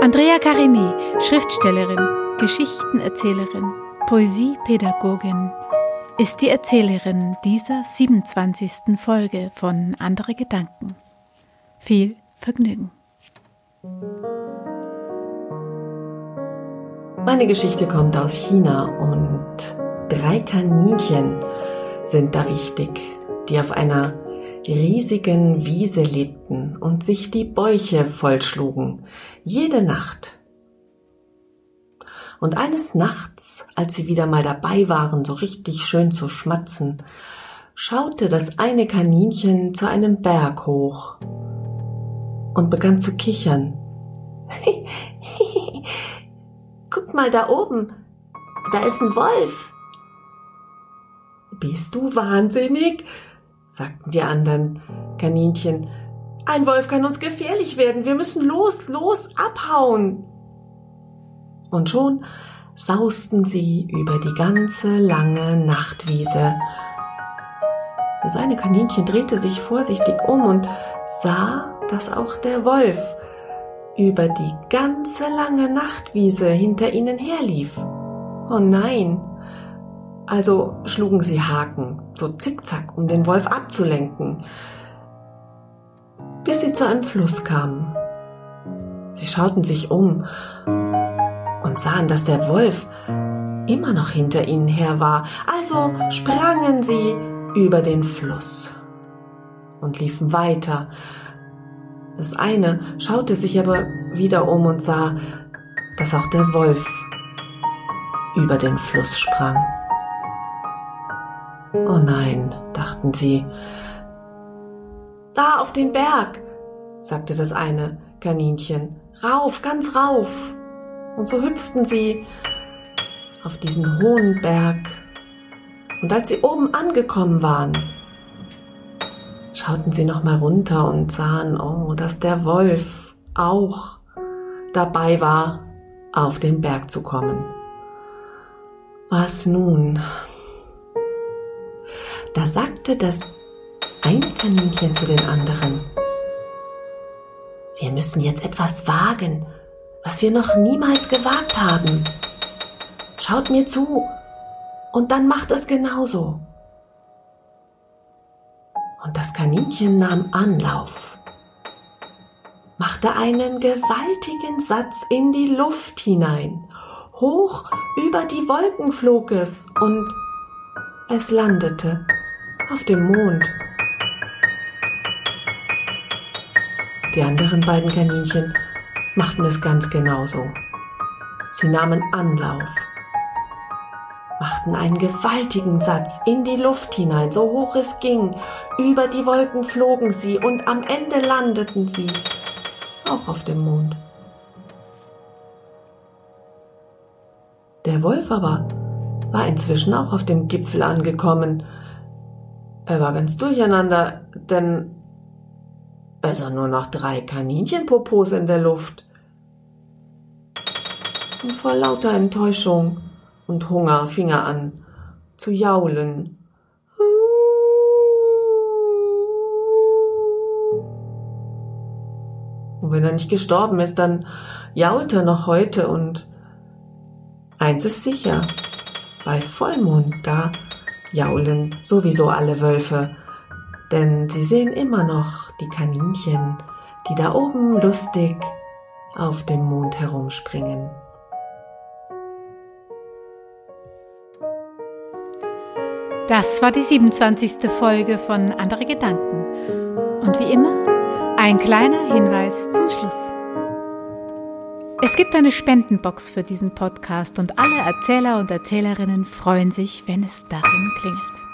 Andrea Karimi, Schriftstellerin, Geschichtenerzählerin, Poesiepädagogin, ist die Erzählerin dieser 27. Folge von Andere Gedanken. Viel Vergnügen. Meine Geschichte kommt aus China und drei Kaninchen sind da wichtig, die auf einer riesigen Wiese lebten und sich die Bäuche vollschlugen, jede Nacht. Und eines Nachts, als sie wieder mal dabei waren, so richtig schön zu schmatzen, schaute das eine Kaninchen zu einem Berg hoch und begann zu kichern. Guck mal da oben, da ist ein Wolf. Bist du wahnsinnig? sagten die anderen Kaninchen. Ein Wolf kann uns gefährlich werden. Wir müssen los, los, abhauen. Und schon sausten sie über die ganze lange Nachtwiese. Das eine Kaninchen drehte sich vorsichtig um und sah, dass auch der Wolf über die ganze lange Nachtwiese hinter ihnen herlief. Oh nein, also schlugen sie Haken, so zickzack, um den Wolf abzulenken, bis sie zu einem Fluss kamen. Sie schauten sich um und sahen, dass der Wolf immer noch hinter ihnen her war, also sprangen sie über den Fluss und liefen weiter. Das eine schaute sich aber wieder um und sah, dass auch der Wolf über den Fluss sprang. Oh nein, dachten sie. Da auf den Berg, sagte das eine Kaninchen. Rauf, ganz rauf. Und so hüpften sie auf diesen hohen Berg. Und als sie oben angekommen waren, schauten sie noch mal runter und sahen, oh, dass der Wolf auch dabei war, auf den Berg zu kommen. Was nun? Da sagte das eine Kaninchen zu den anderen, wir müssen jetzt etwas wagen, was wir noch niemals gewagt haben. Schaut mir zu und dann macht es genauso. Und das Kaninchen nahm Anlauf, machte einen gewaltigen Satz in die Luft hinein, hoch über die Wolken flog es und es landete auf dem Mond. Die anderen beiden Kaninchen machten es ganz genauso. Sie nahmen Anlauf, machten einen gewaltigen Satz in die Luft hinein, so hoch es ging. Über die Wolken flogen sie und am Ende landeten sie auch auf dem Mond. Der Wolf aber war inzwischen auch auf dem Gipfel angekommen er war ganz durcheinander, denn sah nur noch drei Kaninchenpopos in der Luft. Und vor lauter Enttäuschung und Hunger fing er an zu jaulen. Und wenn er nicht gestorben ist, dann jault er noch heute und eins ist sicher, bei Vollmond da jaulen sowieso alle Wölfe, denn sie sehen immer noch die Kaninchen, die da oben lustig auf dem Mond herumspringen. Das war die 27. Folge von Andere Gedanken. Und wie immer, ein kleiner Hinweis zum Schluss. Es gibt eine Spendenbox für diesen Podcast und alle Erzähler und Erzählerinnen freuen sich, wenn es darin klingelt.